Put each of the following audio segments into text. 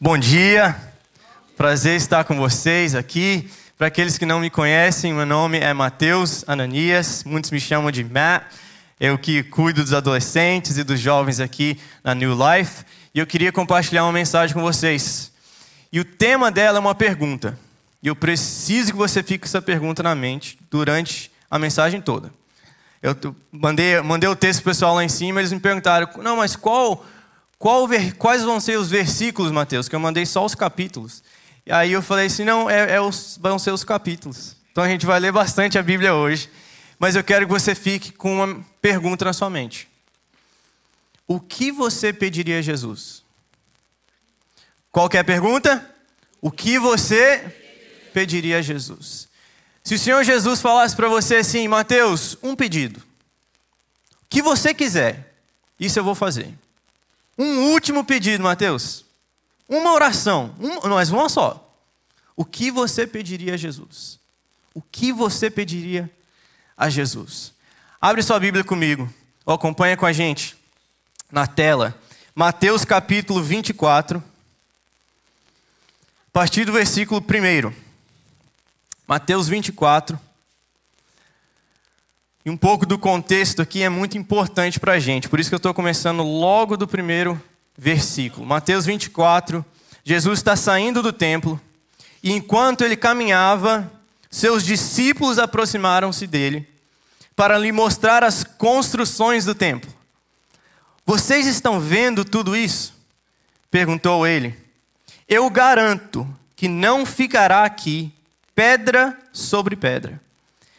Bom dia, prazer estar com vocês aqui. Para aqueles que não me conhecem, meu nome é Matheus Ananias, muitos me chamam de Matt. Eu que cuido dos adolescentes e dos jovens aqui na New Life. E eu queria compartilhar uma mensagem com vocês. E o tema dela é uma pergunta. E eu preciso que você fique com essa pergunta na mente durante a mensagem toda. Eu mandei, mandei o texto pro pessoal lá em cima, eles me perguntaram: não, mas qual, quais vão ser os versículos, Mateus? Que eu mandei só os capítulos. E aí eu falei assim: não, é, é os, vão ser os capítulos. Então a gente vai ler bastante a Bíblia hoje. Mas eu quero que você fique com uma pergunta na sua mente: O que você pediria a Jesus? Qual é pergunta? O que você pediria a Jesus? Se o Senhor Jesus falasse para você assim, Mateus, um pedido. O que você quiser, isso eu vou fazer. Um último pedido, Mateus. Uma oração, um, mas uma só. O que você pediria a Jesus? O que você pediria a Jesus? Abre sua Bíblia comigo, ou acompanha com a gente na tela. Mateus capítulo 24, a partir do versículo 1. Mateus 24, e um pouco do contexto aqui é muito importante para a gente, por isso que eu estou começando logo do primeiro versículo. Mateus 24, Jesus está saindo do templo, e enquanto ele caminhava, seus discípulos aproximaram-se dele para lhe mostrar as construções do templo. Vocês estão vendo tudo isso? perguntou ele. Eu garanto que não ficará aqui pedra sobre pedra.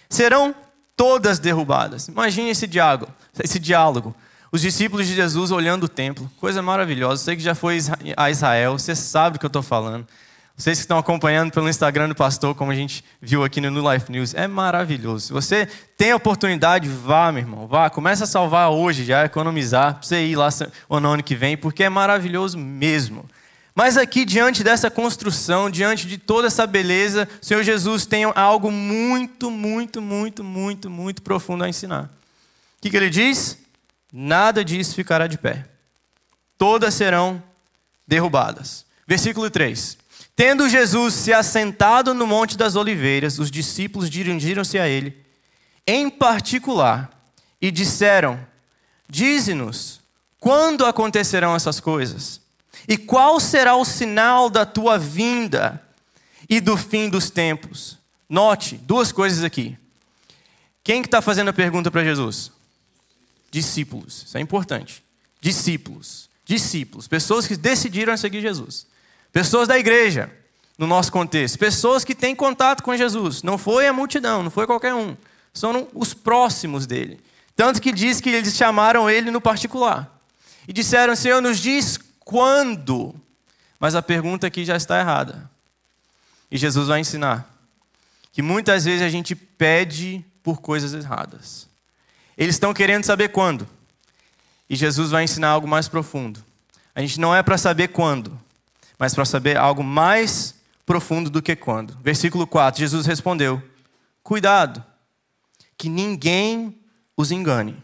Serão todas derrubadas. Imagine esse diálogo, esse diálogo. Os discípulos de Jesus olhando o templo, coisa maravilhosa. Você que já foi a Israel, você sabe do que eu estou falando. Vocês que estão acompanhando pelo Instagram do pastor, como a gente viu aqui no New Life News, é maravilhoso. Se você tem a oportunidade, vá, meu irmão, vá. Começa a salvar hoje, já economizar, para você ir lá o ano que vem, porque é maravilhoso mesmo. Mas aqui, diante dessa construção, diante de toda essa beleza, o Senhor Jesus tem algo muito, muito, muito, muito, muito profundo a ensinar. O que, que ele diz? Nada disso ficará de pé. Todas serão derrubadas. Versículo 3. Tendo Jesus se assentado no Monte das Oliveiras, os discípulos dirigiram-se a ele, em particular, e disseram: Dize-nos, quando acontecerão essas coisas? E qual será o sinal da tua vinda e do fim dos tempos? Note duas coisas aqui. Quem que está fazendo a pergunta para Jesus? Discípulos. Isso é importante. Discípulos. Discípulos. Pessoas que decidiram seguir Jesus. Pessoas da igreja, no nosso contexto. Pessoas que têm contato com Jesus. Não foi a multidão, não foi qualquer um. São os próximos dele. Tanto que diz que eles chamaram ele no particular. E disseram: Senhor, nos diz quando. Mas a pergunta aqui já está errada. E Jesus vai ensinar que muitas vezes a gente pede por coisas erradas. Eles estão querendo saber quando. E Jesus vai ensinar algo mais profundo. A gente não é para saber quando, mas para saber algo mais profundo do que quando. Versículo 4: Jesus respondeu: Cuidado, que ninguém os engane.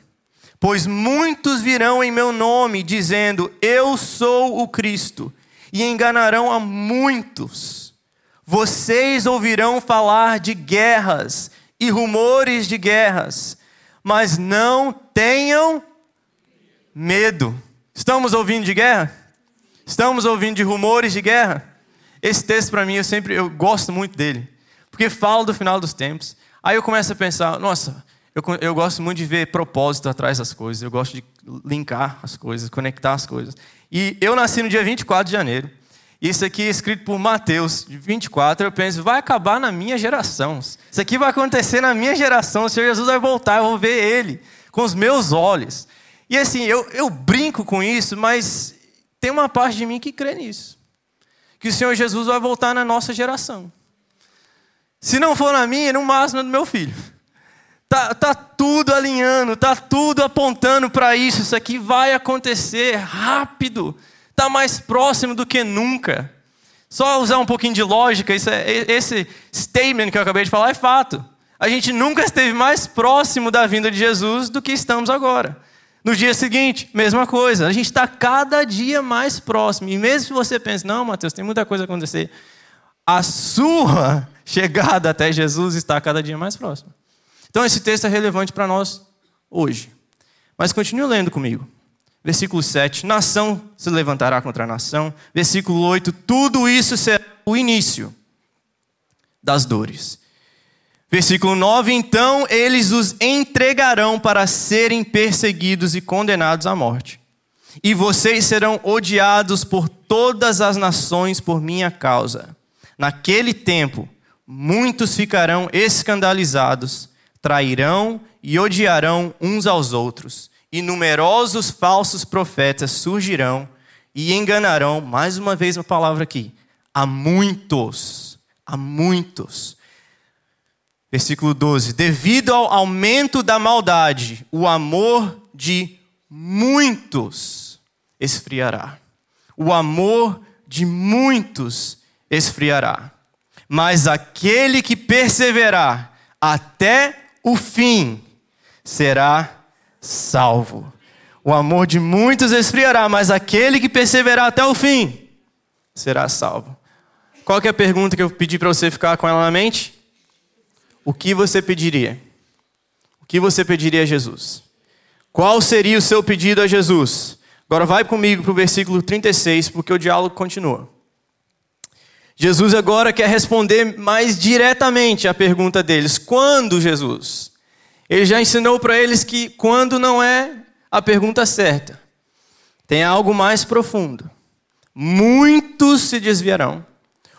Pois muitos virão em meu nome, dizendo: Eu sou o Cristo, e enganarão a muitos. Vocês ouvirão falar de guerras e rumores de guerras, mas não tenham medo. Estamos ouvindo de guerra? Estamos ouvindo de rumores de guerra? Esse texto para mim eu sempre eu gosto muito dele, porque fala do final dos tempos. Aí eu começo a pensar, nossa, eu, eu gosto muito de ver propósito atrás das coisas, eu gosto de linkar as coisas, conectar as coisas. E eu nasci no dia 24 de janeiro. Isso aqui é escrito por Mateus, de 24. Eu penso, vai acabar na minha geração. Isso aqui vai acontecer na minha geração. O Senhor Jesus vai voltar, eu vou ver Ele com os meus olhos. E assim, eu, eu brinco com isso, mas tem uma parte de mim que crê nisso. Que o Senhor Jesus vai voltar na nossa geração. Se não for na minha, no máximo no meu filho. Tá, tá tudo alinhando, tá tudo apontando para isso. Isso aqui vai acontecer rápido. Tá mais próximo do que nunca. Só usar um pouquinho de lógica, é, esse statement que eu acabei de falar é fato. A gente nunca esteve mais próximo da vinda de Jesus do que estamos agora. No dia seguinte, mesma coisa. A gente está cada dia mais próximo. E mesmo que você pense, não, Mateus, tem muita coisa a acontecer, a sua chegada até Jesus está cada dia mais próxima. Então esse texto é relevante para nós hoje. Mas continue lendo comigo. Versículo 7: Nação se levantará contra a nação. Versículo 8: Tudo isso será o início das dores. Versículo 9: Então eles os entregarão para serem perseguidos e condenados à morte. E vocês serão odiados por todas as nações por minha causa. Naquele tempo, muitos ficarão escandalizados, trairão e odiarão uns aos outros, e numerosos falsos profetas surgirão e enganarão, mais uma vez a palavra aqui, a muitos, a muitos. Versículo 12: Devido ao aumento da maldade, o amor de muitos esfriará. O amor de muitos esfriará. Mas aquele que perseverar até o fim será salvo. O amor de muitos esfriará, mas aquele que perseverar até o fim será salvo. Qual é a pergunta que eu pedi para você ficar com ela na mente? o que você pediria? O que você pediria a Jesus? Qual seria o seu pedido a Jesus? Agora vai comigo para o versículo 36, porque o diálogo continua. Jesus agora quer responder mais diretamente à pergunta deles: quando, Jesus? Ele já ensinou para eles que quando não é a pergunta certa. Tem algo mais profundo. Muitos se desviarão,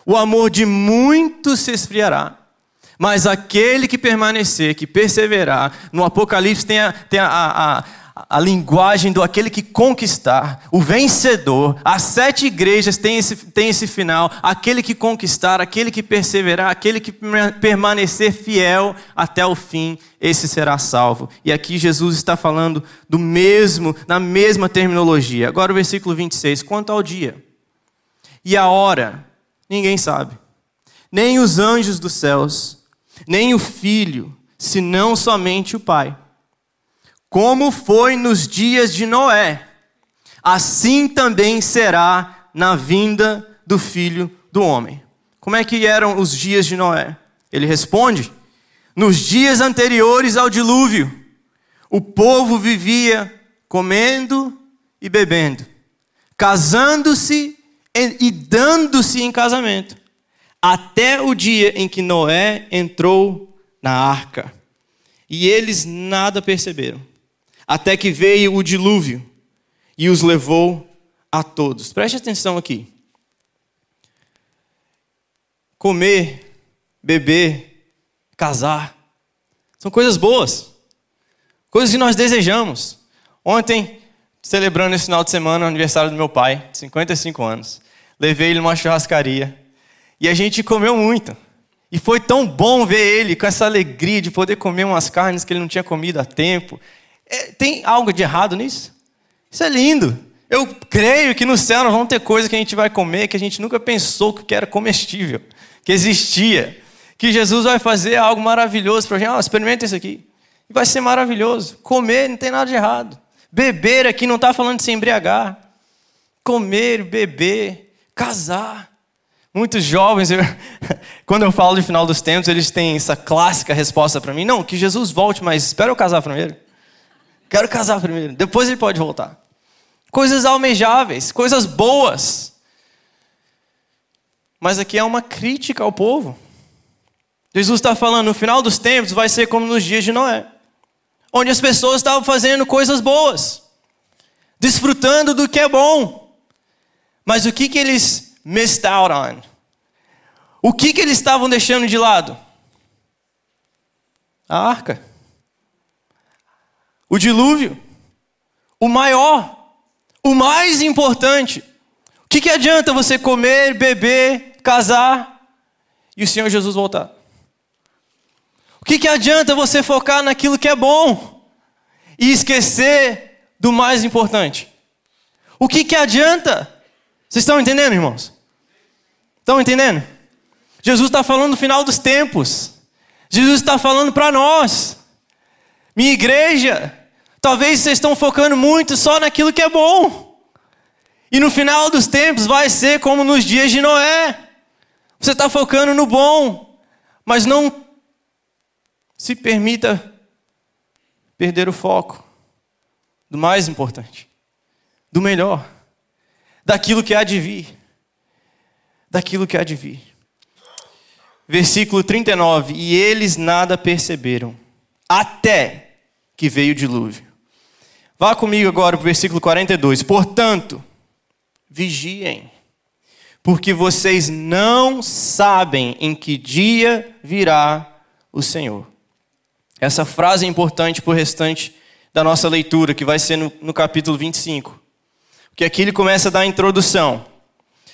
o amor de muitos se esfriará. Mas aquele que permanecer, que perseverar, no Apocalipse tem a, tem a, a, a linguagem do aquele que conquistar, o vencedor. As sete igrejas têm esse, têm esse final: aquele que conquistar, aquele que perseverar, aquele que permanecer fiel até o fim, esse será salvo. E aqui Jesus está falando do mesmo, na mesma terminologia. Agora o versículo 26, quanto ao dia e a hora, ninguém sabe, nem os anjos dos céus nem o filho, senão somente o pai. Como foi nos dias de Noé, assim também será na vinda do filho do homem. Como é que eram os dias de Noé? Ele responde: Nos dias anteriores ao dilúvio, o povo vivia comendo e bebendo, casando-se e dando-se em casamento até o dia em que Noé entrou na arca. E eles nada perceberam, até que veio o dilúvio e os levou a todos. Preste atenção aqui. Comer, beber, casar, são coisas boas, coisas que nós desejamos. Ontem, celebrando esse final de semana o aniversário do meu pai, 55 anos, levei ele numa churrascaria. E a gente comeu muito. E foi tão bom ver ele com essa alegria de poder comer umas carnes que ele não tinha comido há tempo. É, tem algo de errado nisso? Isso é lindo. Eu creio que no céu nós vamos ter coisas que a gente vai comer que a gente nunca pensou que era comestível, que existia. Que Jesus vai fazer algo maravilhoso para a gente. Ah, experimenta isso aqui. E vai ser maravilhoso. Comer não tem nada de errado. Beber aqui não está falando de se embriagar. Comer, beber, casar. Muitos jovens, eu, quando eu falo de final dos tempos, eles têm essa clássica resposta para mim: não, que Jesus volte, mas espera eu casar primeiro. Quero casar primeiro, depois ele pode voltar. Coisas almejáveis, coisas boas. Mas aqui é uma crítica ao povo. Jesus está falando: no final dos tempos vai ser como nos dias de Noé, onde as pessoas estavam fazendo coisas boas, desfrutando do que é bom. Mas o que, que eles missed out on. O que, que eles estavam deixando de lado? A arca. O dilúvio. O maior. O mais importante. O que, que adianta você comer, beber, casar e o Senhor Jesus voltar? O que, que adianta você focar naquilo que é bom e esquecer do mais importante? O que, que adianta? Vocês estão entendendo, irmãos? Estão entendendo? Jesus está falando no final dos tempos. Jesus está falando para nós. Minha igreja, Talvez vocês estão focando muito só naquilo que é bom. E no final dos tempos vai ser como nos dias de Noé. Você está focando no bom, mas não se permita perder o foco do mais importante, do melhor, daquilo que há de vir. Daquilo que há de vir. Versículo 39: E eles nada perceberam, até que veio o dilúvio. Vá comigo agora para o versículo 42. Portanto, vigiem, porque vocês não sabem em que dia virá o Senhor. Essa frase é importante para o restante da nossa leitura, que vai ser no, no capítulo 25. Porque aqui ele começa a dar a introdução.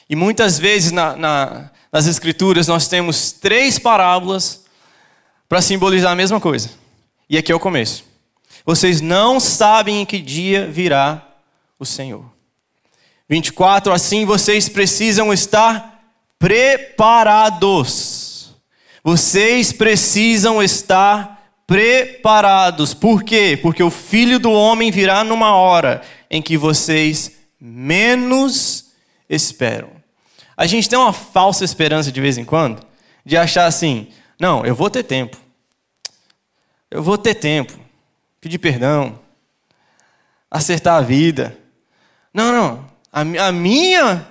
E muitas vezes na, na, nas Escrituras nós temos três parábolas para simbolizar a mesma coisa. E aqui é o começo. Vocês não sabem em que dia virá o Senhor. 24, assim vocês precisam estar preparados. Vocês precisam estar preparados. Por quê? Porque o filho do homem virá numa hora em que vocês menos esperam. A gente tem uma falsa esperança de vez em quando de achar assim: não, eu vou ter tempo. Eu vou ter tempo. Pedir perdão. Acertar a vida. Não, não. A, a minha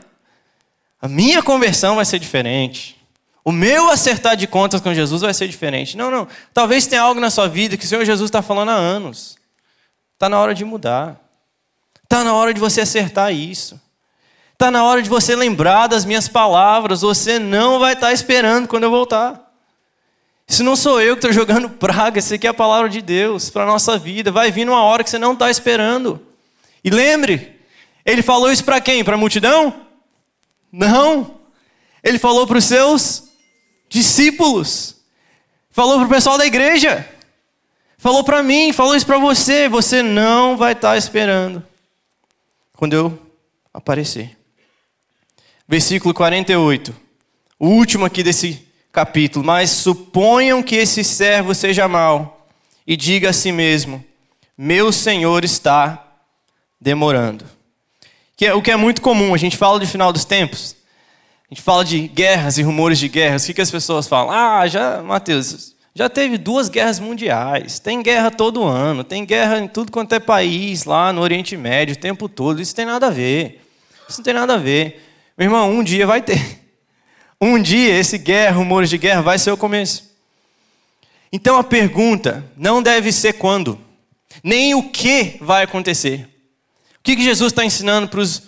a minha conversão vai ser diferente. O meu acertar de contas com Jesus vai ser diferente. Não, não. Talvez tenha algo na sua vida que o Senhor Jesus está falando há anos. Está na hora de mudar. Está na hora de você acertar isso. Está na hora de você lembrar das minhas palavras. Você não vai estar tá esperando quando eu voltar. Isso não sou eu que estou jogando praga. Isso aqui é a palavra de Deus para a nossa vida. Vai vir numa hora que você não está esperando. E lembre, ele falou isso para quem? Para a multidão? Não. Ele falou para os seus discípulos, falou para o pessoal da igreja, falou para mim, falou isso para você. Você não vai estar tá esperando quando eu aparecer. Versículo 48, o último aqui desse capítulo. Mas suponham que esse servo seja mau e diga a si mesmo: Meu senhor está demorando. Que é, o que é muito comum, a gente fala de final dos tempos. A gente fala de guerras e rumores de guerras. O que, que as pessoas falam? Ah, já, Mateus, já teve duas guerras mundiais. Tem guerra todo ano. Tem guerra em tudo quanto é país lá no Oriente Médio o tempo todo. Isso tem nada a ver. Isso não tem nada a ver. Meu irmão, um dia vai ter. Um dia esse guerra, rumores de guerra, vai ser o começo. Então a pergunta não deve ser quando, nem o que vai acontecer. O que, Jesus está ensinando para os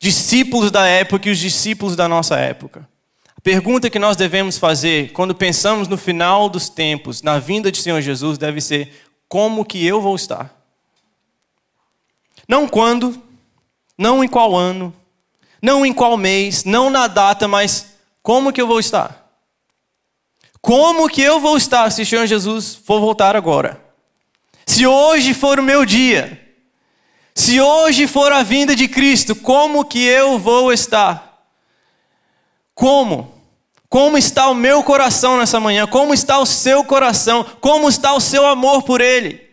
discípulos da época e os discípulos da nossa época. A pergunta que nós devemos fazer quando pensamos no final dos tempos, na vinda de Senhor Jesus, deve ser: como que eu vou estar? Não quando, não em qual ano, não em qual mês, não na data, mas como que eu vou estar? Como que eu vou estar se o Senhor Jesus for voltar agora? Se hoje for o meu dia, se hoje for a vinda de Cristo, como que eu vou estar? Como? Como está o meu coração nessa manhã? Como está o seu coração? Como está o seu amor por Ele?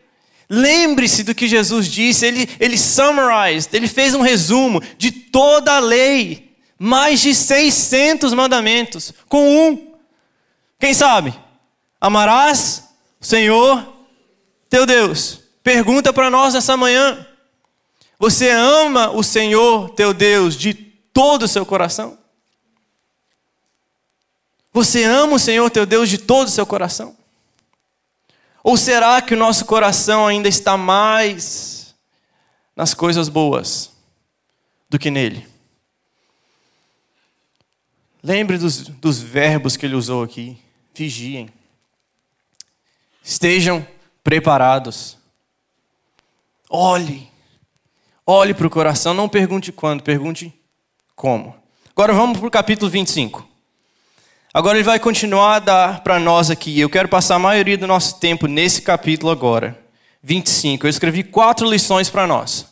Lembre-se do que Jesus disse, ele, ele summarized, ele fez um resumo de toda a lei, mais de 600 mandamentos, com um. Quem sabe? Amarás o Senhor teu Deus. Pergunta para nós nessa manhã. Você ama o Senhor teu Deus de todo o seu coração? Você ama o Senhor teu Deus de todo o seu coração? Ou será que o nosso coração ainda está mais nas coisas boas do que nele? Lembre dos, dos verbos que ele usou aqui. Vigiem. Estejam preparados. Olhe. Olhe para o coração, não pergunte quando, pergunte como. Agora vamos para o capítulo 25. Agora ele vai continuar a dar para nós aqui. Eu quero passar a maioria do nosso tempo nesse capítulo agora. 25. Eu escrevi quatro lições para nós.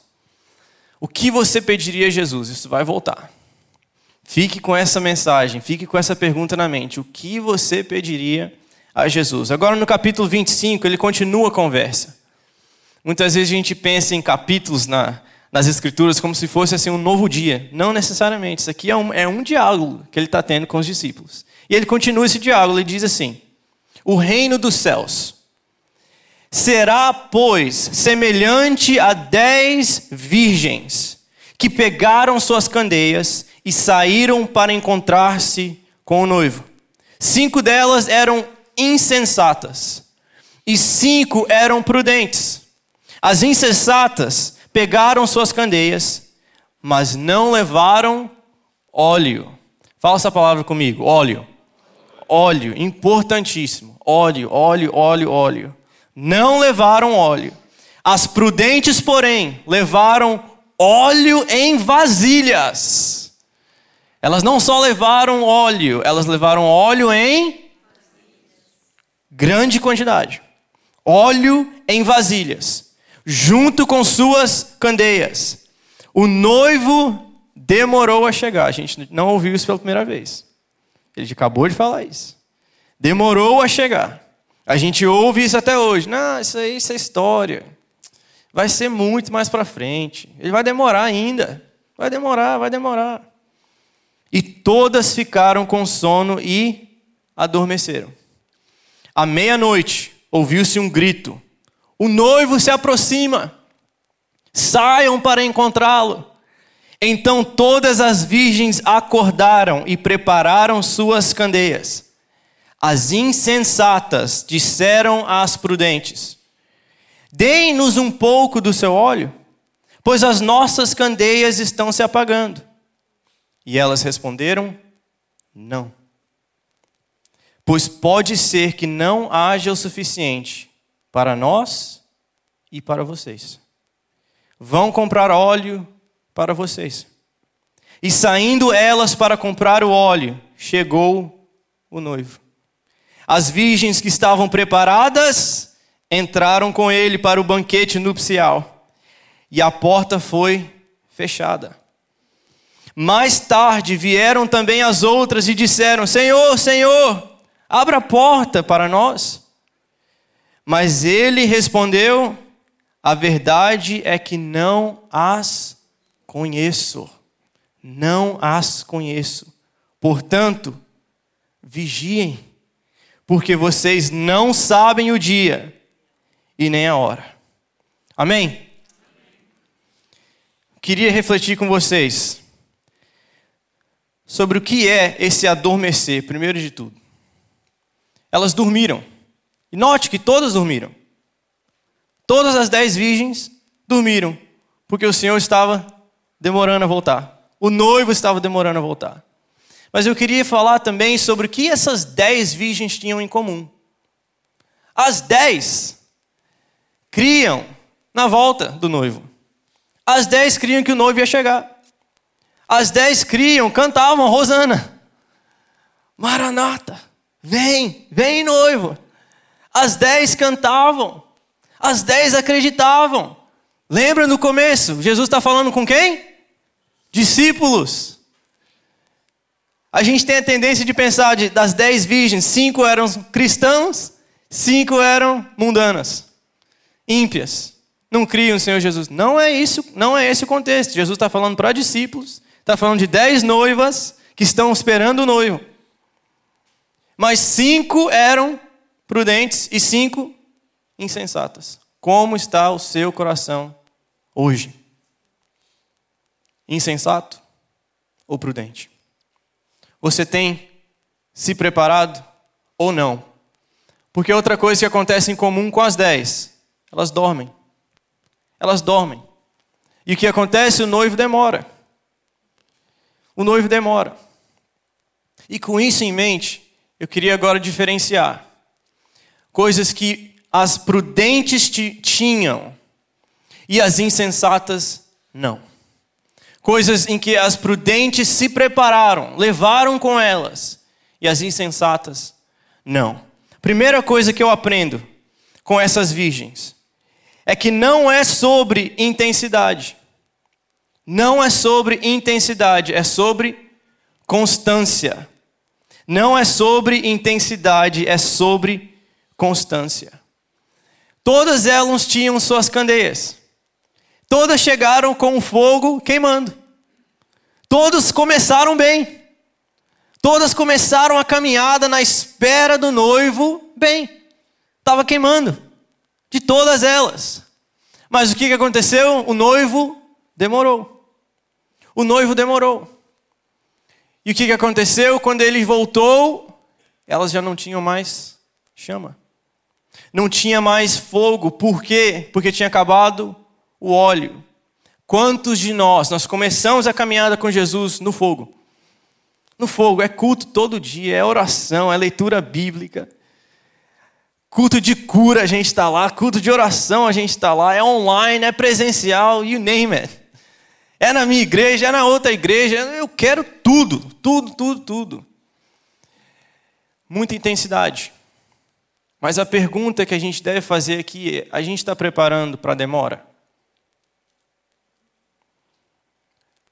O que você pediria a Jesus? Isso vai voltar. Fique com essa mensagem, fique com essa pergunta na mente. O que você pediria a Jesus? Agora no capítulo 25, ele continua a conversa. Muitas vezes a gente pensa em capítulos na, nas Escrituras como se fosse assim um novo dia. Não necessariamente. Isso aqui é um, é um diálogo que ele está tendo com os discípulos. E ele continua esse diálogo. Ele diz assim: O reino dos céus será, pois, semelhante a dez virgens que pegaram suas candeias e saíram para encontrar-se com o noivo. Cinco delas eram insensatas e cinco eram prudentes. As insensatas pegaram suas candeias, mas não levaram óleo. Fala essa palavra comigo: óleo. Óleo, importantíssimo. Óleo, óleo, óleo, óleo. Não levaram óleo. As prudentes, porém, levaram óleo em vasilhas. Elas não só levaram óleo, elas levaram óleo em grande quantidade. Óleo em vasilhas junto com suas candeias. O noivo demorou a chegar. A gente não ouviu isso pela primeira vez. Ele acabou de falar isso. Demorou a chegar. A gente ouve isso até hoje. Não, isso aí isso é história. Vai ser muito mais para frente. Ele vai demorar ainda. Vai demorar, vai demorar. E todas ficaram com sono e adormeceram. À meia-noite, ouviu-se um grito. O noivo se aproxima. Saiam para encontrá-lo. Então todas as virgens acordaram e prepararam suas candeias. As insensatas disseram às prudentes: Deem-nos um pouco do seu óleo, pois as nossas candeias estão se apagando. E elas responderam: Não. Pois pode ser que não haja o suficiente para nós e para vocês. Vão comprar óleo para vocês. E saindo elas para comprar o óleo, chegou o noivo. As virgens que estavam preparadas entraram com ele para o banquete nupcial, e a porta foi fechada. Mais tarde vieram também as outras e disseram: Senhor, Senhor, abra a porta para nós. Mas ele respondeu: A verdade é que não as conheço. Não as conheço. Portanto, vigiem, porque vocês não sabem o dia e nem a hora. Amém? Queria refletir com vocês sobre o que é esse adormecer, primeiro de tudo. Elas dormiram. E note que todas dormiram. Todas as dez virgens dormiram, porque o Senhor estava demorando a voltar. O noivo estava demorando a voltar. Mas eu queria falar também sobre o que essas dez virgens tinham em comum. As dez criam na volta do noivo. As dez criam que o noivo ia chegar. As dez criam, cantavam Rosana. Maranata, vem, vem noivo. As dez cantavam, as dez acreditavam. Lembra no começo? Jesus está falando com quem? Discípulos. A gente tem a tendência de pensar de, das dez virgens, cinco eram cristãos, cinco eram mundanas, ímpias. Não criam no Senhor Jesus. Não é isso, não é esse o contexto. Jesus está falando para discípulos, está falando de dez noivas que estão esperando o noivo. Mas cinco eram prudentes e cinco insensatas. Como está o seu coração hoje? Insensato ou prudente? Você tem se preparado ou não? Porque outra coisa que acontece em comum com as dez, elas dormem. Elas dormem. E o que acontece? O noivo demora. O noivo demora. E com isso em mente, eu queria agora diferenciar coisas que as prudentes tinham e as insensatas não. Coisas em que as prudentes se prepararam, levaram com elas, e as insensatas não. Primeira coisa que eu aprendo com essas virgens é que não é sobre intensidade. Não é sobre intensidade, é sobre constância. Não é sobre intensidade, é sobre constância. Todas elas tinham suas candeias. Todas chegaram com o fogo queimando. Todos começaram bem. Todas começaram a caminhada na espera do noivo bem. Estava queimando. De todas elas. Mas o que aconteceu? O noivo demorou. O noivo demorou. E o que aconteceu? Quando ele voltou, elas já não tinham mais chama. Não tinha mais fogo. Por quê? Porque tinha acabado o óleo. Quantos de nós, nós começamos a caminhada com Jesus no fogo? No fogo, é culto todo dia, é oração, é leitura bíblica. Culto de cura a gente está lá, culto de oração a gente está lá, é online, é presencial, you name it. É na minha igreja, é na outra igreja, eu quero tudo, tudo, tudo, tudo. Muita intensidade. Mas a pergunta que a gente deve fazer aqui é: a gente está preparando para a demora?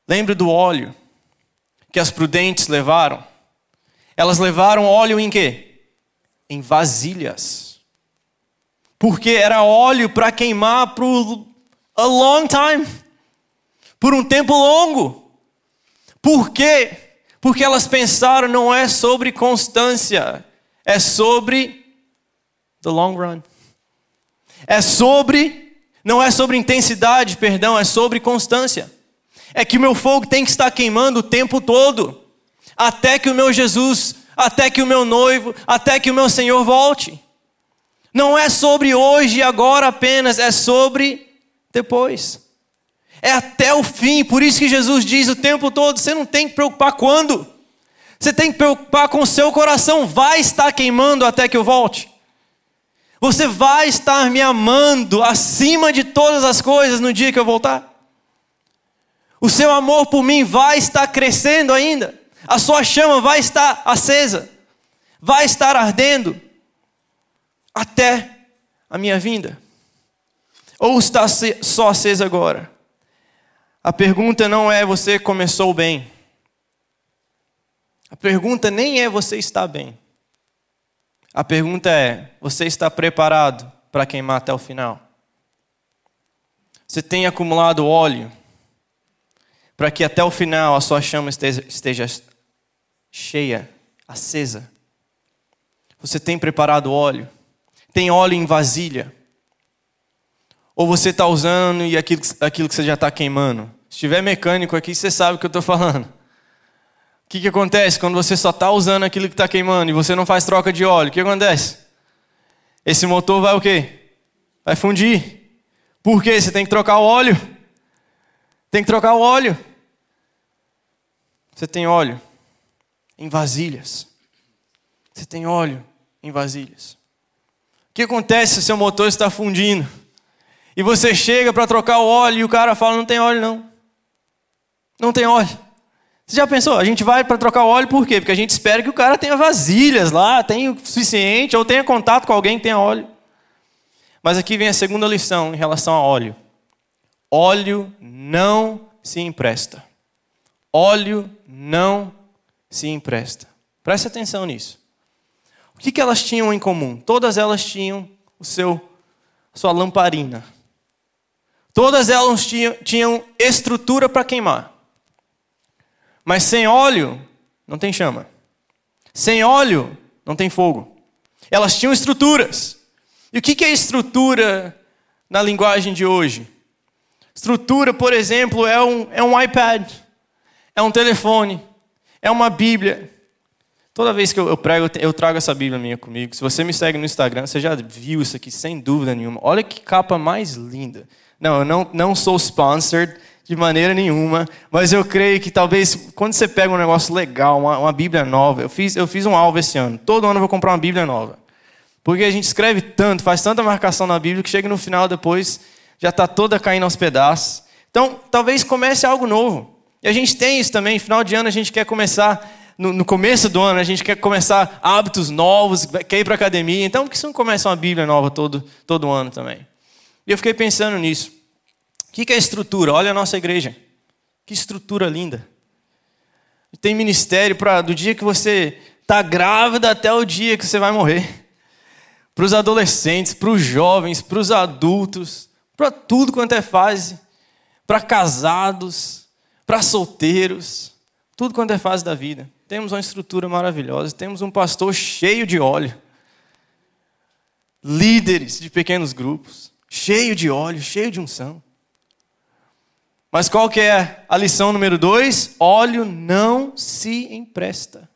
Lembre do óleo que as prudentes levaram. Elas levaram óleo em quê? Em vasilhas. Porque era óleo para queimar por a long time. Por um tempo longo. Por quê? Porque elas pensaram não é sobre constância, é sobre the long run. É sobre, não é sobre intensidade, perdão, é sobre constância é que o meu fogo tem que estar queimando o tempo todo, até que o meu Jesus, até que o meu noivo, até que o meu Senhor volte. Não é sobre hoje e agora apenas, é sobre depois. É até o fim, por isso que Jesus diz o tempo todo: você não tem que preocupar quando, você tem que preocupar com o seu coração, vai estar queimando até que eu volte. Você vai estar me amando acima de todas as coisas no dia que eu voltar. O seu amor por mim vai estar crescendo ainda. A sua chama vai estar acesa. Vai estar ardendo até a minha vinda. Ou está só acesa agora? A pergunta não é você começou bem. A pergunta nem é você está bem. A pergunta é: você está preparado para queimar até o final? Você tem acumulado óleo? para que até o final a sua chama esteja, cheia, acesa. Você tem preparado óleo? Tem óleo em vasilha? Ou você está usando e aquilo, aquilo que você já está queimando? Se tiver mecânico aqui, você sabe o que eu estou falando. O que, que acontece quando você só está usando aquilo que está queimando e você não faz troca de óleo? O que acontece? Esse motor vai o quê? Vai fundir. Por quê? Você tem que trocar o óleo. Tem que trocar o óleo. Você tem óleo em vasilhas. Você tem óleo em vasilhas. O que acontece se o seu motor está fundindo? E você chega para trocar o óleo e o cara fala: não tem óleo não. Não tem óleo. Você já pensou? A gente vai para trocar óleo por quê? Porque a gente espera que o cara tenha vasilhas lá, tenha o suficiente, ou tenha contato com alguém que tenha óleo. Mas aqui vem a segunda lição em relação a óleo. Óleo não se empresta. Óleo não se empresta. Preste atenção nisso. O que, que elas tinham em comum? Todas elas tinham o seu, sua lamparina. Todas elas tinham, tinham estrutura para queimar. Mas sem óleo, não tem chama. Sem óleo, não tem fogo. Elas tinham estruturas. E o que, é estrutura na linguagem de hoje? Estrutura, por exemplo, é um, é um iPad, é um telefone, é uma Bíblia. Toda vez que eu, prego, eu trago essa Bíblia minha comigo. Se você me segue no Instagram, você já viu isso aqui sem dúvida nenhuma. Olha que capa mais linda. Não, eu não, não sou sponsored de maneira nenhuma, mas eu creio que talvez quando você pega um negócio legal, uma, uma Bíblia nova, eu fiz, eu fiz um alvo esse ano. Todo ano eu vou comprar uma Bíblia nova. Porque a gente escreve tanto, faz tanta marcação na Bíblia que chega no final depois já está toda caindo aos pedaços. Então, talvez comece algo novo. E a gente tem isso também. Final de ano a gente quer começar, no, no começo do ano, a gente quer começar hábitos novos, quer ir para academia. Então, por que você não começa uma Bíblia nova todo, todo ano também? E eu fiquei pensando nisso. O que é estrutura? Olha a nossa igreja. Que estrutura linda. Tem ministério para do dia que você está grávida até o dia que você vai morrer. para os adolescentes, para os jovens, para os adultos, para tudo quanto é fase, para casados, para solteiros, tudo quanto é fase da vida. Temos uma estrutura maravilhosa, temos um pastor cheio de óleo, líderes de pequenos grupos, cheio de óleo, cheio de unção. Mas qual que é a lição número dois? Óleo não se empresta.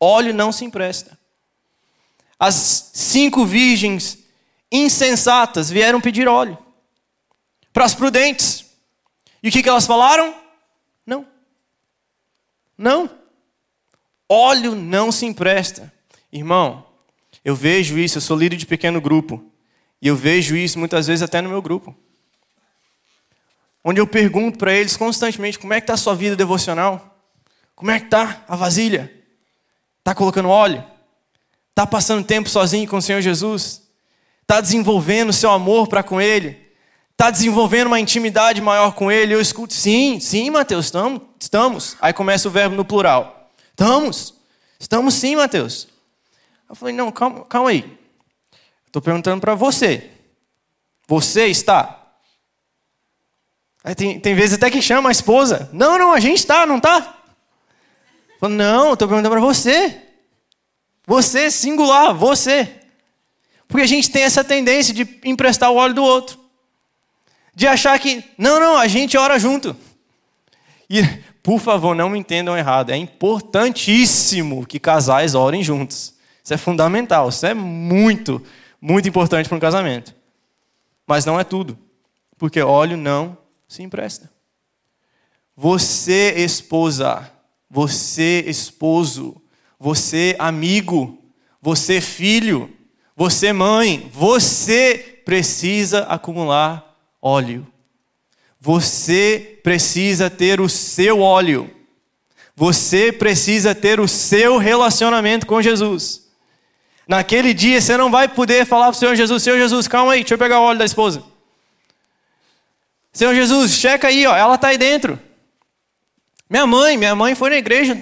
Óleo não se empresta. As cinco virgens insensatas vieram pedir óleo para as prudentes. E o que, que elas falaram? Não. Não. Óleo não se empresta. Irmão, eu vejo isso, eu sou líder de pequeno grupo. E eu vejo isso muitas vezes até no meu grupo. Onde eu pergunto para eles constantemente como é que está a sua vida devocional? Como é que está a vasilha? Está colocando óleo? Está passando tempo sozinho com o Senhor Jesus? Está desenvolvendo o seu amor para com Ele? Está desenvolvendo uma intimidade maior com Ele? Eu escuto, sim, sim, Mateus, estamos, estamos. Aí começa o verbo no plural. Estamos, estamos sim, Mateus. Eu falei, não, calma, calma aí. Estou perguntando para você. Você está? Tem, tem vezes até que chama a esposa. Não, não, a gente está, não está? Falo, não, estou perguntando para você. Você, singular, você. Porque a gente tem essa tendência de emprestar o óleo do outro de achar que, não, não, a gente ora junto. E, por favor, não me entendam errado, é importantíssimo que casais orem juntos. Isso é fundamental, isso é muito, muito importante para um casamento. Mas não é tudo, porque óleo não se empresta. Você, esposa, você, esposo, você, amigo, você, filho, você, mãe, você precisa acumular óleo. Você precisa ter o seu óleo. Você precisa ter o seu relacionamento com Jesus. Naquele dia você não vai poder falar para o Senhor Jesus: Senhor Jesus, calma aí, deixa eu pegar o óleo da esposa. Senhor Jesus, checa aí, ó, ela está aí dentro. Minha mãe, minha mãe foi na igreja.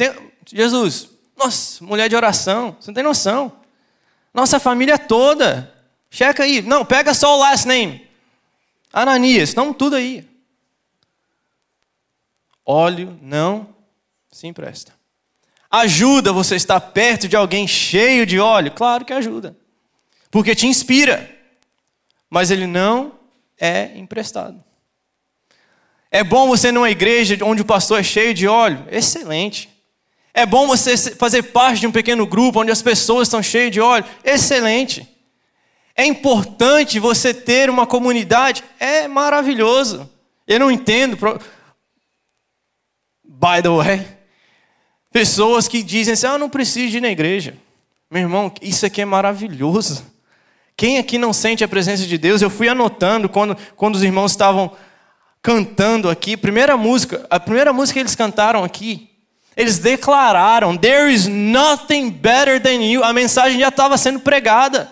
Jesus, nossa, mulher de oração, você não tem noção. Nossa família toda. Checa aí. Não, pega só o last name. Ananias, estão tudo aí. Óleo não se empresta. Ajuda você estar perto de alguém cheio de óleo? Claro que ajuda. Porque te inspira. Mas ele não é emprestado. É bom você numa igreja onde o pastor é cheio de óleo? Excelente. É bom você fazer parte de um pequeno grupo onde as pessoas estão cheias de óleo? Excelente. É importante você ter uma comunidade? É maravilhoso. Eu não entendo. By the way, pessoas que dizem assim: ah, eu não preciso ir na igreja. Meu irmão, isso aqui é maravilhoso. Quem aqui não sente a presença de Deus? Eu fui anotando quando, quando os irmãos estavam cantando aqui, primeira música, a primeira música que eles cantaram aqui, eles declararam: There is nothing better than you. A mensagem já estava sendo pregada.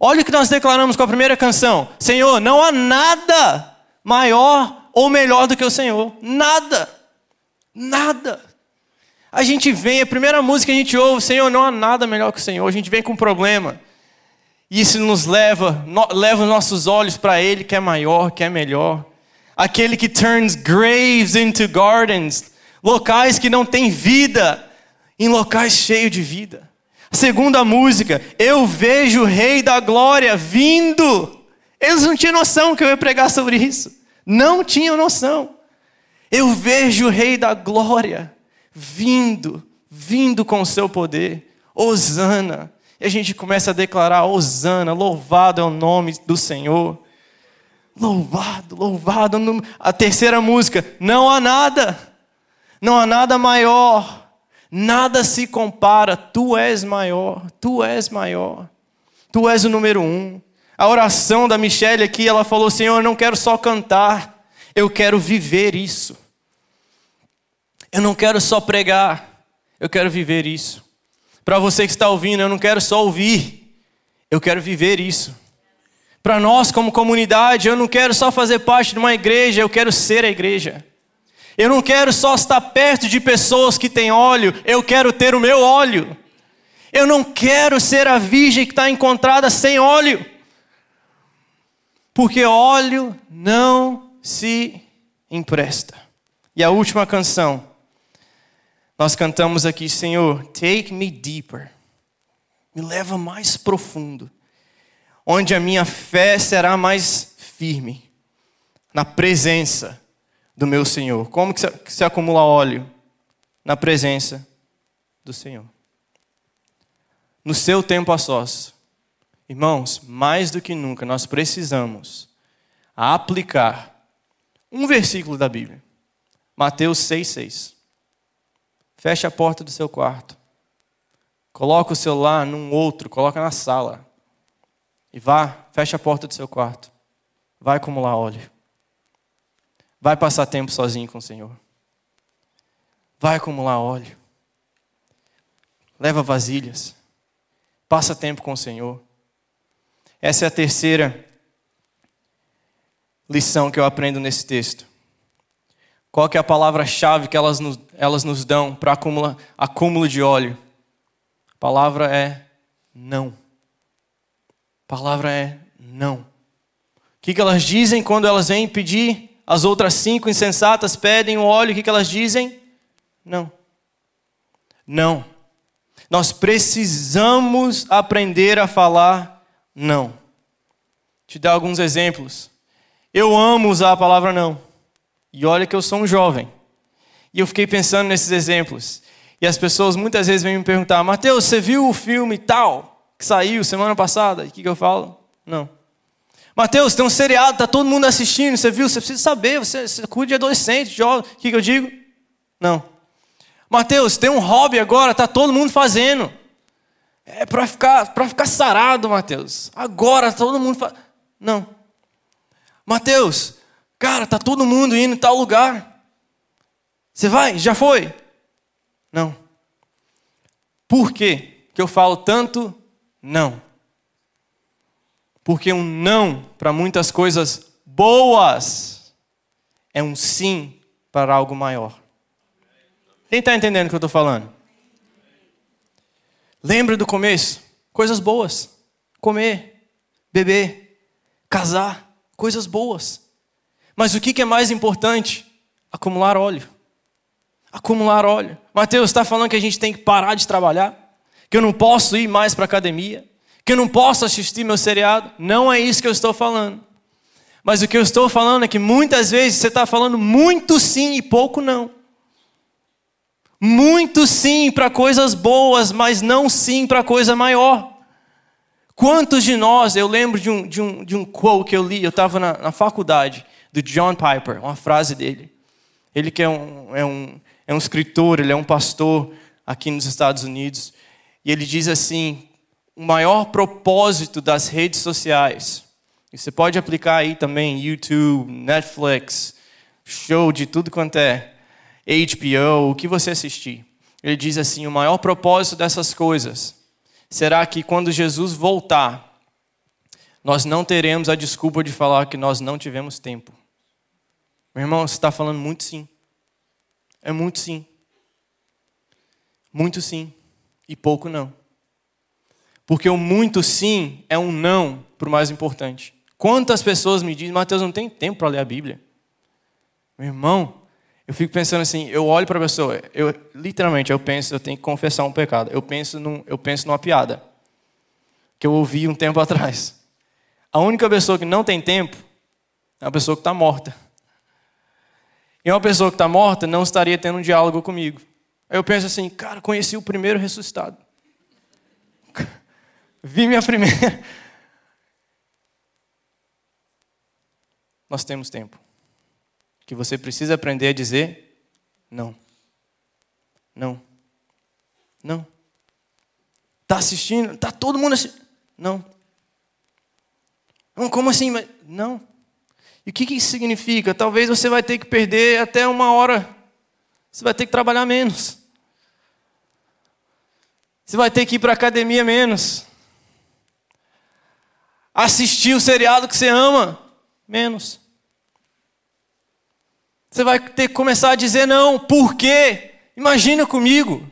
Olha o que nós declaramos com a primeira canção: Senhor, não há nada maior ou melhor do que o Senhor. Nada. Nada. A gente vem, a primeira música que a gente ouve, Senhor, não há nada melhor que o Senhor. A gente vem com um problema. Isso nos leva, no, leva os nossos olhos para Ele que é maior, que é melhor. Aquele que turns graves into gardens, locais que não têm vida, em locais cheios de vida. Segunda música, eu vejo o Rei da Glória vindo. Eles não tinham noção que eu ia pregar sobre isso. Não tinham noção. Eu vejo o Rei da Glória vindo, vindo com o seu poder. Osana. E a gente começa a declarar: Osana, louvado é o nome do Senhor. Louvado, louvado. A terceira música, não há nada, não há nada maior Nada se compara, tu és maior, tu és maior, tu és o número um. A oração da Michelle aqui, ela falou: Senhor, eu não quero só cantar, eu quero viver isso. Eu não quero só pregar, eu quero viver isso. Para você que está ouvindo, eu não quero só ouvir, eu quero viver isso. Para nós, como comunidade, eu não quero só fazer parte de uma igreja, eu quero ser a igreja. Eu não quero só estar perto de pessoas que têm óleo, eu quero ter o meu óleo. Eu não quero ser a virgem que está encontrada sem óleo. Porque óleo não se empresta. E a última canção, nós cantamos aqui, Senhor, take me deeper. Me leva mais profundo. Onde a minha fé será mais firme. Na presença do meu Senhor. Como que se, acumula óleo? Na presença do Senhor. No seu tempo a sós. Irmãos, mais do que nunca, nós precisamos aplicar um versículo da Bíblia. Mateus 6,6. Feche a porta do seu quarto. Coloca o celular num outro, coloca na sala. E vá, feche a porta do seu quarto. Vai acumular óleo. Vai passar tempo sozinho com o Senhor. Vai acumular óleo. Leva vasilhas. Passa tempo com o Senhor. Essa é a terceira lição que eu aprendo nesse texto. Qual que é a palavra-chave que elas nos, elas nos dão para acúmulo, de óleo? A palavra é não. Palavra é não. O que, que elas dizem quando elas vêm pedir? As outras cinco insensatas pedem o óleo, o que, que elas dizem? Não. Não. Nós precisamos aprender a falar não. Te dar alguns exemplos. Eu amo usar a palavra não. E olha que eu sou um jovem. E eu fiquei pensando nesses exemplos. E as pessoas muitas vezes vêm me perguntar: Mateus, você viu o filme tal que saiu semana passada? E o que, que eu falo? Não. Mateus, tem um seriado, tá todo mundo assistindo, você viu? Você precisa saber, você, você cuida de adolescente, jovem. O que, que eu digo? Não. Mateus, tem um hobby agora, tá todo mundo fazendo. É para ficar, ficar sarado, Mateus. Agora todo mundo faz. Não. Mateus, cara, tá todo mundo indo em tal lugar. Você vai? Já foi? Não. Por quê que eu falo tanto não? Porque um não para muitas coisas boas é um sim para algo maior. Quem está entendendo o que eu estou falando? Lembra do começo? Coisas boas. Comer, beber, casar, coisas boas. Mas o que é mais importante? Acumular óleo. Acumular óleo. Mateus está falando que a gente tem que parar de trabalhar, que eu não posso ir mais para a academia, que eu não posso assistir meu seriado. Não é isso que eu estou falando. Mas o que eu estou falando é que muitas vezes você está falando muito sim e pouco não. Muito sim para coisas boas, mas não sim para coisa maior. Quantos de nós, eu lembro de um, de um, de um quote que eu li, eu estava na, na, faculdade, do John Piper, uma frase dele. Ele que é um, é, um, é um escritor, ele é um pastor aqui nos Estados Unidos. E ele diz assim: o maior propósito das redes sociais, e você pode aplicar aí também YouTube, Netflix, show de tudo quanto é HBO, o que você assistir. Ele diz assim: o maior propósito dessas coisas será que quando Jesus voltar, nós não teremos a desculpa de falar que nós não tivemos tempo. Meu irmão, você está falando muito sim. É muito sim. Muito sim. E pouco não. Porque o muito sim é um não para o mais importante. Quantas pessoas me dizem, Mateus, não tem tempo para ler a Bíblia? Meu irmão, eu fico pensando assim, eu olho para a pessoa, eu literalmente eu penso, eu tenho que confessar um pecado. Eu penso num, eu penso numa piada que eu ouvi um tempo atrás. A única pessoa que não tem tempo é a pessoa que está morta. E uma pessoa que está morta não estaria tendo um diálogo comigo. Aí eu penso assim, cara, conheci o primeiro ressuscitado. Vi minha primeira. Nós temos tempo que você precisa aprender a dizer não. Não. Não. Tá assistindo? Tá todo mundo assistindo? Não. Não, como assim? Não. E o que, que isso significa? Talvez você vai ter que perder até uma hora. Você vai ter que trabalhar menos. Você vai ter que ir para a academia menos. Assistir o seriado que você ama menos. Você vai ter que começar a dizer não. Por quê? Imagina comigo.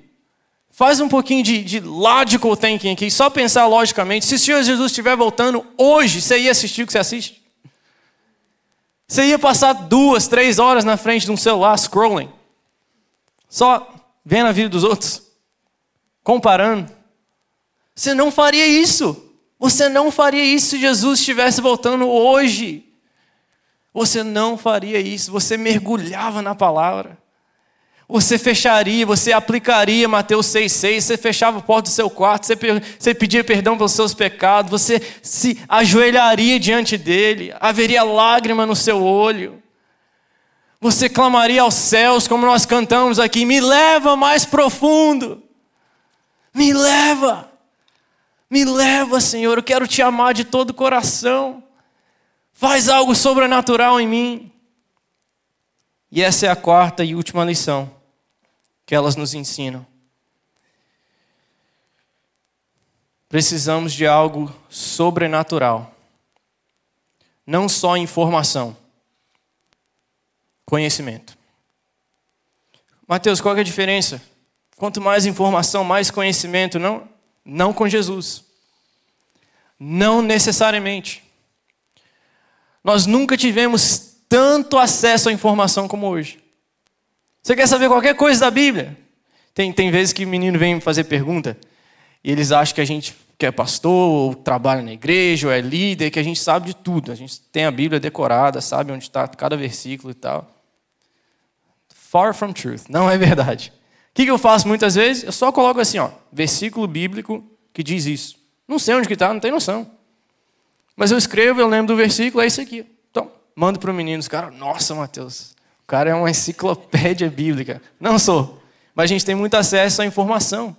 Faz um pouquinho de, de logical thinking aqui, só pensar logicamente. Se o Senhor Jesus estiver voltando hoje, você ia assistir o que você assiste? Você ia passar duas, três horas na frente de um celular scrolling, só vendo a vida dos outros, comparando. Você não faria isso. Você não faria isso se Jesus estivesse voltando hoje. Você não faria isso. Você mergulhava na palavra. Você fecharia, você aplicaria Mateus 6,6, você fechava a porta do seu quarto, você, você pedia perdão pelos seus pecados, você se ajoelharia diante dele, haveria lágrima no seu olho. Você clamaria aos céus, como nós cantamos aqui: me leva mais profundo, me leva, me leva, Senhor, eu quero te amar de todo o coração, faz algo sobrenatural em mim. E essa é a quarta e última lição que elas nos ensinam. Precisamos de algo sobrenatural. Não só informação, conhecimento. Mateus, qual é a diferença? Quanto mais informação, mais conhecimento, não, não com Jesus. Não necessariamente. Nós nunca tivemos tanto acesso à informação como hoje. Você quer saber qualquer coisa da Bíblia? Tem, tem vezes que o menino vem me fazer pergunta e eles acham que a gente que é pastor, ou trabalha na igreja, ou é líder, que a gente sabe de tudo. A gente tem a Bíblia decorada, sabe onde está cada versículo e tal. Far from truth. Não é verdade. O que eu faço muitas vezes? Eu só coloco assim, ó, versículo bíblico que diz isso. Não sei onde que está, não tem noção. Mas eu escrevo, eu lembro do versículo, é isso aqui. Então, mando para o menino, os caras, nossa, Mateus, o cara é uma enciclopédia bíblica. Não sou. Mas a gente tem muito acesso à informação.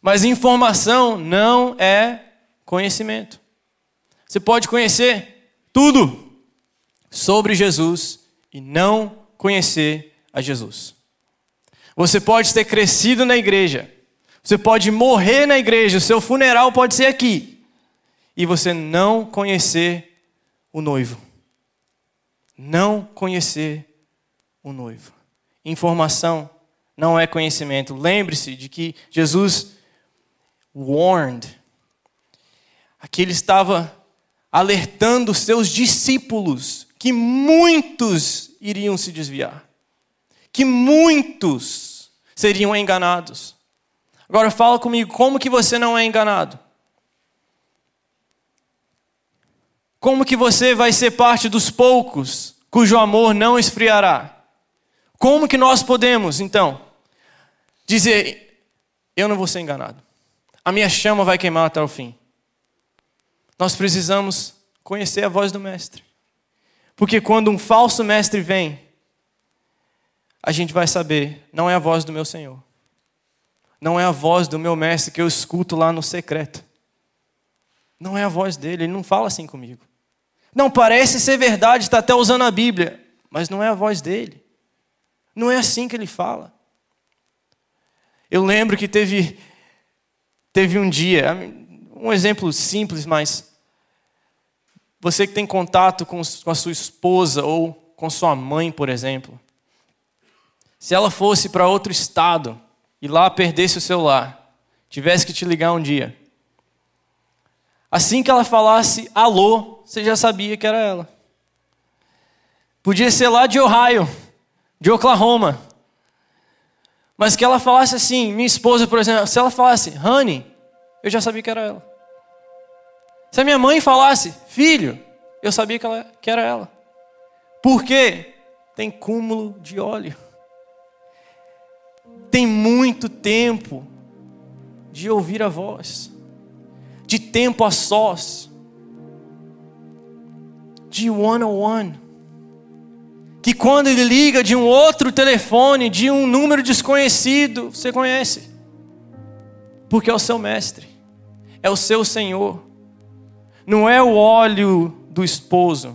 Mas informação não é conhecimento. Você pode conhecer tudo sobre Jesus e não conhecer a Jesus. Você pode ter crescido na igreja. Você pode morrer na igreja. O seu funeral pode ser aqui. E você não conhecer o noivo não conhecer o noivo. Informação não é conhecimento. Lembre-se de que Jesus warned. Aqui ele estava alertando seus discípulos que muitos iriam se desviar, que muitos seriam enganados. Agora fala comigo, como que você não é enganado? Como que você vai ser parte dos poucos cujo amor não esfriará? Como que nós podemos, então, dizer: eu não vou ser enganado, a minha chama vai queimar até o fim? Nós precisamos conhecer a voz do Mestre, porque quando um falso mestre vem, a gente vai saber: não é a voz do meu Senhor, não é a voz do meu Mestre que eu escuto lá no secreto. Não é a voz dele, ele não fala assim comigo. Não, parece ser verdade, está até usando a Bíblia, mas não é a voz dele. Não é assim que ele fala. Eu lembro que teve, teve um dia, um exemplo simples, mas você que tem contato com, com a sua esposa ou com sua mãe, por exemplo, se ela fosse para outro estado e lá perdesse o celular, tivesse que te ligar um dia, Assim que ela falasse alô, você já sabia que era ela. Podia ser lá de Ohio, de Oklahoma. Mas que ela falasse assim, minha esposa, por exemplo, se ela falasse honey, eu já sabia que era ela. Se a minha mãe falasse filho, eu sabia que, ela, que era ela. Por quê? Tem cúmulo de óleo. Tem muito tempo de ouvir a voz de tempo a sós, de one on one. Que quando ele liga de um outro telefone, de um número desconhecido, você conhece, porque é o seu mestre, é o seu Senhor, não é o óleo do esposo,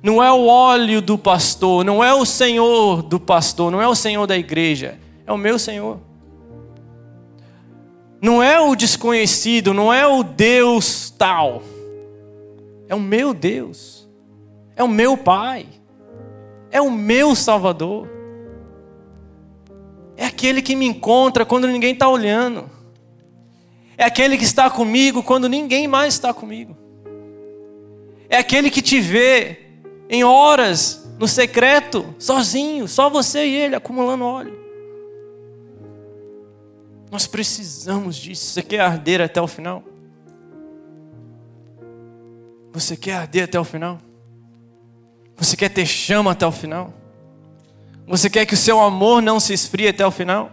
não é o óleo do pastor, não é o Senhor do pastor, não é o Senhor da igreja, é o meu Senhor. Não é o desconhecido, não é o Deus tal. É o meu Deus. É o meu Pai. É o meu Salvador. É aquele que me encontra quando ninguém está olhando. É aquele que está comigo quando ninguém mais está comigo. É aquele que te vê em horas, no secreto, sozinho, só você e ele acumulando óleo. Nós precisamos disso. Você quer arder até o final? Você quer arder até o final? Você quer ter chama até o final? Você quer que o seu amor não se esfrie até o final?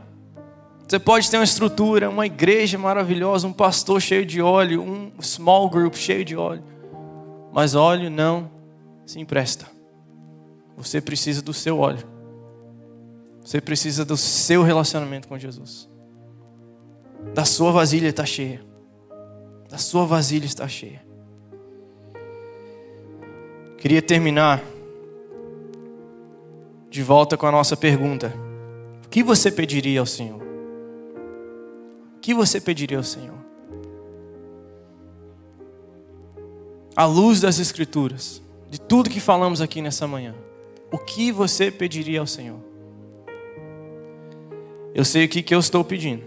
Você pode ter uma estrutura, uma igreja maravilhosa, um pastor cheio de óleo, um small group cheio de óleo. Mas óleo não se empresta. Você precisa do seu óleo. Você precisa do seu relacionamento com Jesus. Da sua vasilha está cheia. Da sua vasilha está cheia. Queria terminar de volta com a nossa pergunta: O que você pediria ao Senhor? Que você pediria ao Senhor? À luz das Escrituras, de tudo que falamos aqui nessa manhã, o que você pediria ao Senhor? Eu sei o que, que eu estou pedindo.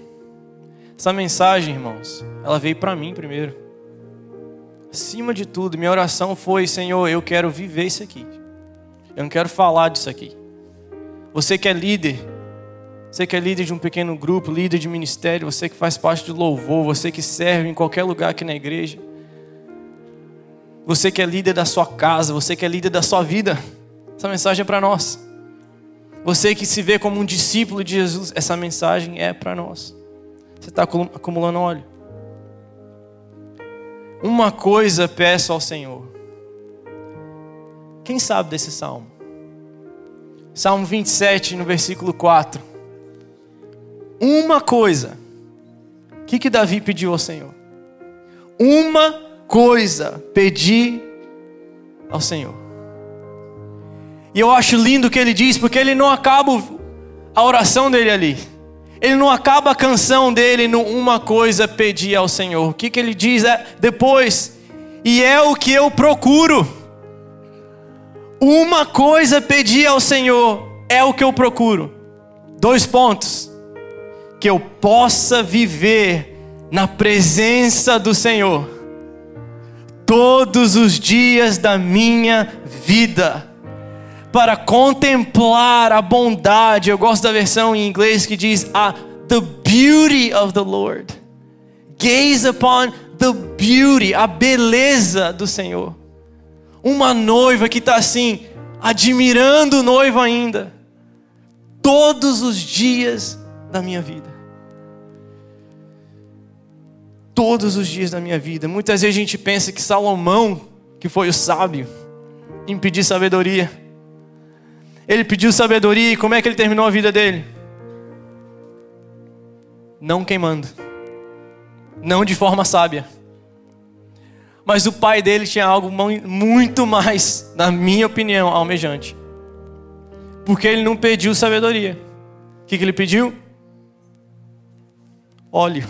Essa mensagem, irmãos, ela veio para mim primeiro. Acima de tudo, minha oração foi: Senhor, eu quero viver isso aqui. Eu não quero falar disso aqui. Você que é líder, você que é líder de um pequeno grupo, líder de ministério, você que faz parte de louvor, você que serve em qualquer lugar aqui na igreja, você que é líder da sua casa, você que é líder da sua vida, essa mensagem é para nós. Você que se vê como um discípulo de Jesus, essa mensagem é para nós. Você está acumulando óleo. Uma coisa peço ao Senhor. Quem sabe desse salmo? Salmo 27, no versículo 4. Uma coisa. O que, que Davi pediu ao Senhor? Uma coisa pedi ao Senhor. E eu acho lindo o que ele diz, porque ele não acaba a oração dele ali. Ele não acaba a canção dele no uma coisa pedir ao Senhor. O que, que ele diz é depois? E é o que eu procuro. Uma coisa pedir ao Senhor é o que eu procuro. Dois pontos. Que eu possa viver na presença do Senhor todos os dias da minha vida para contemplar a bondade. Eu gosto da versão em inglês que diz a the beauty of the Lord. Gaze upon the beauty, a beleza do Senhor. Uma noiva que está assim, admirando o noivo ainda, todos os dias da minha vida. Todos os dias da minha vida. Muitas vezes a gente pensa que Salomão, que foi o sábio, impedir sabedoria ele pediu sabedoria e como é que ele terminou a vida dele? Não queimando. Não de forma sábia. Mas o pai dele tinha algo muito mais, na minha opinião, almejante. Porque ele não pediu sabedoria. O que, que ele pediu? Óleo.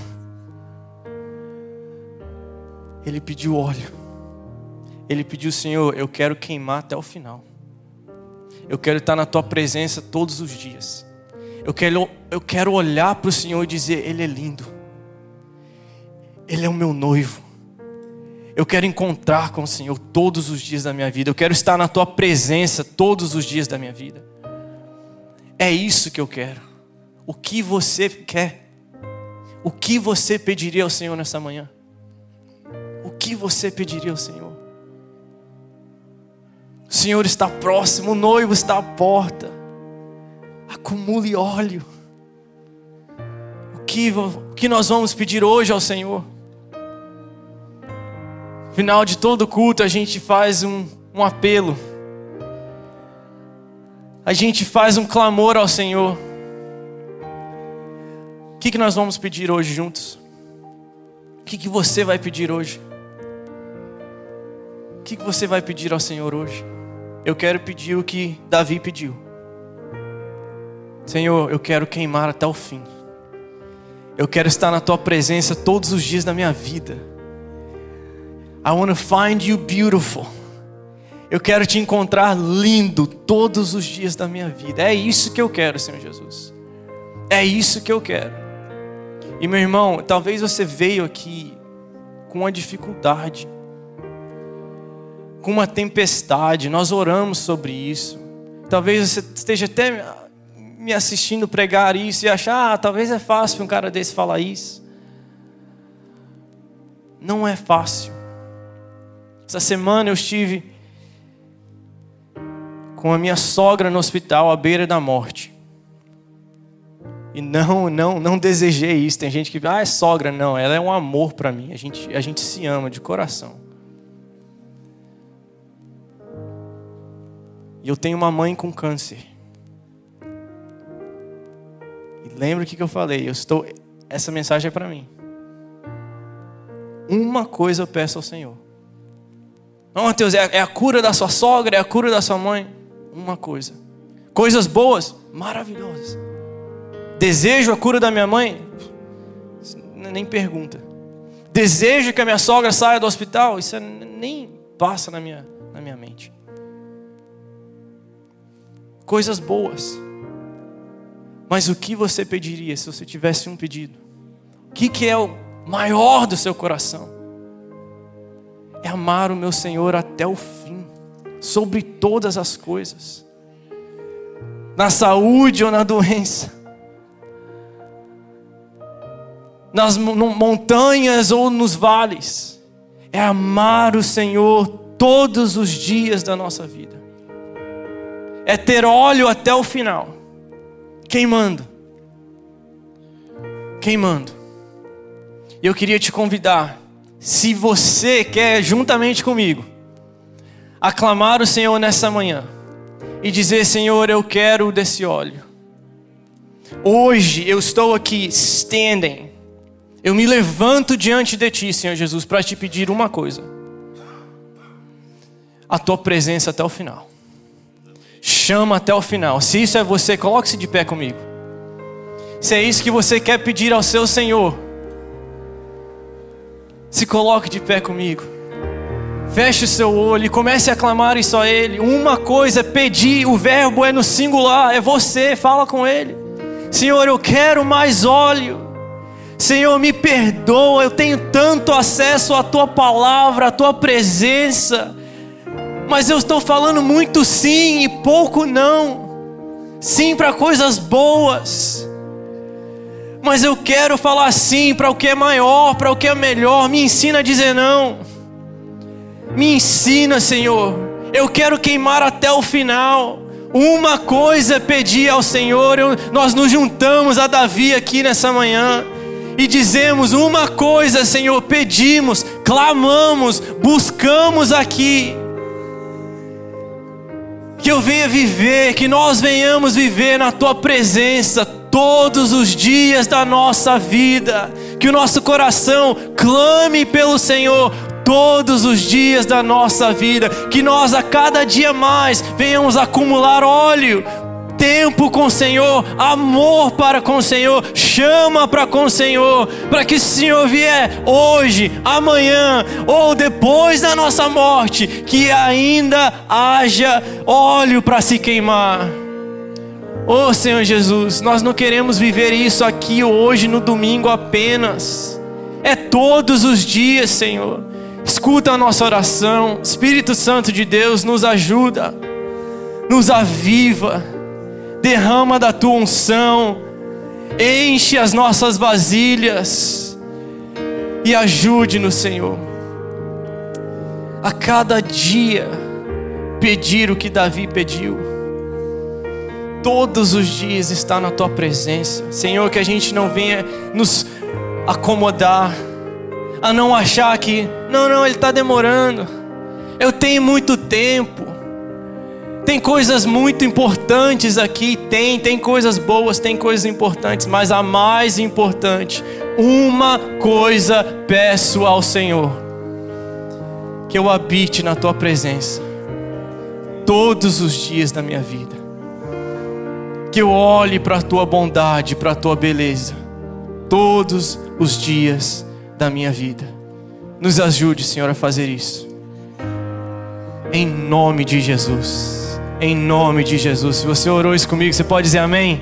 Ele pediu óleo. Ele pediu, Senhor, eu quero queimar até o final. Eu quero estar na tua presença todos os dias. Eu quero, eu quero olhar para o Senhor e dizer: Ele é lindo. Ele é o meu noivo. Eu quero encontrar com o Senhor todos os dias da minha vida. Eu quero estar na tua presença todos os dias da minha vida. É isso que eu quero. O que você quer? O que você pediria ao Senhor nessa manhã? Que você pediria ao Senhor? O Senhor está próximo, o noivo está à porta. Acumule óleo. O que, o que nós vamos pedir hoje ao Senhor? No final de todo culto, a gente faz um, um apelo. A gente faz um clamor ao Senhor. O que, que nós vamos pedir hoje juntos? O que, que você vai pedir hoje? Que você vai pedir ao Senhor hoje? eu quero pedir o que Davi pediu. Senhor, eu quero queimar até o fim. Eu quero estar na tua presença todos os dias da minha vida. I want to find you beautiful. Eu quero te encontrar lindo todos os dias da minha vida. É isso que eu quero, Senhor Jesus. É isso que eu quero. E meu irmão, talvez você veio aqui com uma dificuldade, com uma tempestade. Nós oramos sobre isso. Talvez você esteja até me assistindo pregar isso e achar, ah, talvez é fácil um cara desse falar isso. Não é fácil. Essa semana eu estive com a minha sogra no hospital à beira da morte. E não, não, não desejei isso. Tem gente que, ah, é sogra. Não, ela é um amor para mim. A gente, a gente se ama de coração. E eu tenho uma mãe com câncer. E lembra o que eu falei? Eu estou. Essa mensagem é para mim. Uma coisa eu peço ao Senhor. Não, Mateus, é, é a cura da sua sogra, é a cura da sua mãe. Uma coisa. Coisas boas, maravilhosas. Desejo a cura da minha mãe? Nem pergunta. Desejo que a minha sogra saia do hospital? Isso é, nem passa na minha, na minha mente coisas boas. Mas o que você pediria se você tivesse um pedido? O que, que é o maior do seu coração? É amar o meu Senhor até o fim, sobre todas as coisas, na saúde ou na doença, nas montanhas ou nos vales, é amar o Senhor todos os dias da nossa vida é ter óleo até o final, queimando. Queimando. E eu queria te convidar, se você quer, juntamente comigo, aclamar o Senhor nessa manhã e dizer: Senhor, eu quero desse óleo. Hoje eu estou aqui, standing. Eu me levanto diante de Ti, Senhor Jesus, para te pedir uma coisa: a Tua presença até o final chama até o final. Se isso é você, coloque-se de pé comigo. Se é isso que você quer pedir ao seu Senhor, se coloque de pé comigo. Feche o seu olho e comece a clamar isso a Ele. Uma coisa é pedir, o verbo é no singular, é você, fala com Ele. Senhor, eu quero mais óleo. Senhor, me perdoa, eu tenho tanto acesso à Tua palavra, à Tua presença mas eu estou falando muito sim e pouco não. Sim para coisas boas. Mas eu quero falar sim para o que é maior, para o que é melhor. Me ensina a dizer não. Me ensina, Senhor. Eu quero queimar até o final. Uma coisa pedir ao Senhor. Eu, nós nos juntamos a Davi aqui nessa manhã e dizemos uma coisa, Senhor, pedimos, clamamos, buscamos aqui que eu venha viver, que nós venhamos viver na tua presença todos os dias da nossa vida, que o nosso coração clame pelo Senhor todos os dias da nossa vida, que nós a cada dia mais venhamos acumular óleo tempo com o Senhor, amor para com o Senhor, chama para com o Senhor, para que se o Senhor vier hoje, amanhã ou depois da nossa morte, que ainda haja óleo para se queimar. Oh Senhor Jesus, nós não queremos viver isso aqui hoje no domingo apenas, é todos os dias, Senhor. Escuta a nossa oração, Espírito Santo de Deus, nos ajuda, nos aviva derrama da tua unção, enche as nossas vasilhas e ajude-nos, Senhor, a cada dia pedir o que Davi pediu. Todos os dias está na tua presença, Senhor, que a gente não venha nos acomodar, a não achar que, não, não, ele está demorando, eu tenho muito tempo. Tem coisas muito importantes aqui, tem, tem coisas boas, tem coisas importantes, mas a mais importante, uma coisa peço ao Senhor: que eu habite na tua presença todos os dias da minha vida. Que eu olhe para a tua bondade, para a tua beleza, todos os dias da minha vida. Nos ajude, Senhor, a fazer isso. Em nome de Jesus. Em nome de Jesus. Se você orou isso comigo, você pode dizer amém?